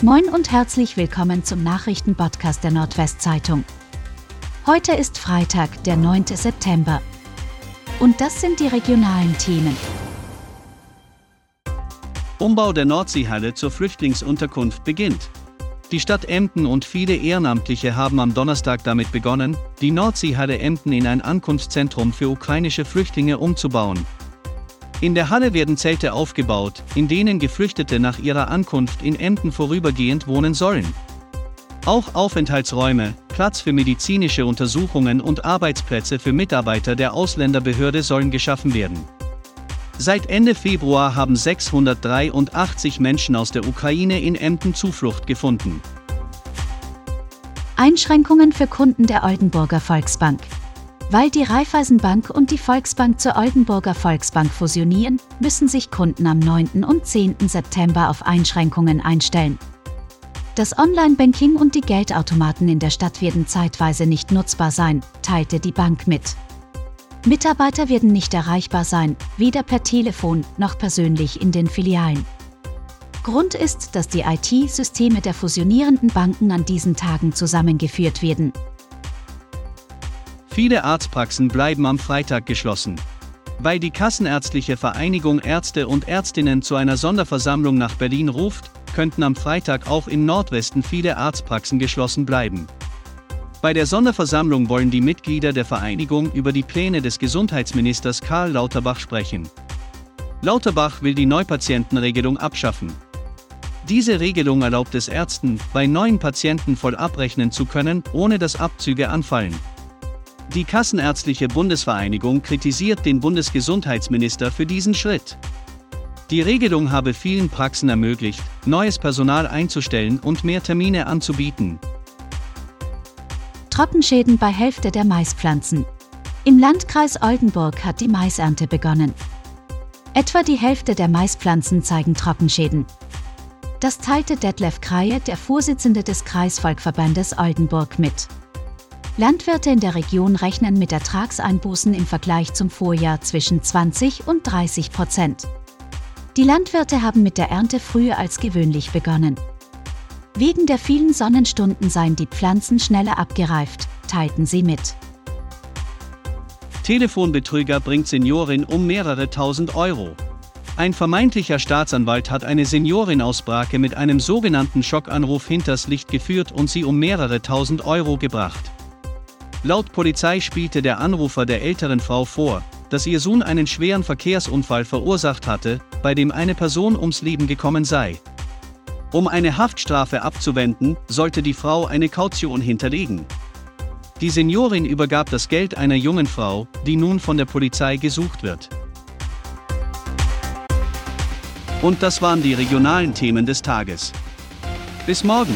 Moin und herzlich willkommen zum Nachrichtenpodcast der Nordwestzeitung. Heute ist Freitag, der 9. September. Und das sind die regionalen Themen. Umbau der Nordseehalle zur Flüchtlingsunterkunft beginnt. Die Stadt Emden und viele Ehrenamtliche haben am Donnerstag damit begonnen, die Nordseehalle Emden in ein Ankunftszentrum für ukrainische Flüchtlinge umzubauen. In der Halle werden Zelte aufgebaut, in denen Geflüchtete nach ihrer Ankunft in Emden vorübergehend wohnen sollen. Auch Aufenthaltsräume, Platz für medizinische Untersuchungen und Arbeitsplätze für Mitarbeiter der Ausländerbehörde sollen geschaffen werden. Seit Ende Februar haben 683 Menschen aus der Ukraine in Emden Zuflucht gefunden. Einschränkungen für Kunden der Oldenburger Volksbank. Weil die Raiffeisenbank und die Volksbank zur Oldenburger Volksbank fusionieren, müssen sich Kunden am 9. und 10. September auf Einschränkungen einstellen. Das Online-Banking und die Geldautomaten in der Stadt werden zeitweise nicht nutzbar sein, teilte die Bank mit. Mitarbeiter werden nicht erreichbar sein, weder per Telefon noch persönlich in den Filialen. Grund ist, dass die IT-Systeme der fusionierenden Banken an diesen Tagen zusammengeführt werden. Viele Arztpraxen bleiben am Freitag geschlossen. Weil die Kassenärztliche Vereinigung Ärzte und Ärztinnen zu einer Sonderversammlung nach Berlin ruft, könnten am Freitag auch im Nordwesten viele Arztpraxen geschlossen bleiben. Bei der Sonderversammlung wollen die Mitglieder der Vereinigung über die Pläne des Gesundheitsministers Karl Lauterbach sprechen. Lauterbach will die Neupatientenregelung abschaffen. Diese Regelung erlaubt es Ärzten, bei neuen Patienten voll abrechnen zu können, ohne dass Abzüge anfallen. Die Kassenärztliche Bundesvereinigung kritisiert den Bundesgesundheitsminister für diesen Schritt. Die Regelung habe vielen Praxen ermöglicht, neues Personal einzustellen und mehr Termine anzubieten. Trockenschäden bei Hälfte der Maispflanzen. Im Landkreis Oldenburg hat die Maisernte begonnen. Etwa die Hälfte der Maispflanzen zeigen Trockenschäden. Das teilte Detlef Kreie, der Vorsitzende des Kreisvolkverbandes Oldenburg, mit. Landwirte in der Region rechnen mit Ertragseinbußen im Vergleich zum Vorjahr zwischen 20 und 30 Prozent. Die Landwirte haben mit der Ernte früher als gewöhnlich begonnen. Wegen der vielen Sonnenstunden seien die Pflanzen schneller abgereift, teilten sie mit. Telefonbetrüger bringt Seniorin um mehrere tausend Euro. Ein vermeintlicher Staatsanwalt hat eine Seniorin aus Brake mit einem sogenannten Schockanruf hinters Licht geführt und sie um mehrere tausend Euro gebracht. Laut Polizei spielte der Anrufer der älteren Frau vor, dass ihr Sohn einen schweren Verkehrsunfall verursacht hatte, bei dem eine Person ums Leben gekommen sei. Um eine Haftstrafe abzuwenden, sollte die Frau eine Kaution hinterlegen. Die Seniorin übergab das Geld einer jungen Frau, die nun von der Polizei gesucht wird. Und das waren die regionalen Themen des Tages. Bis morgen!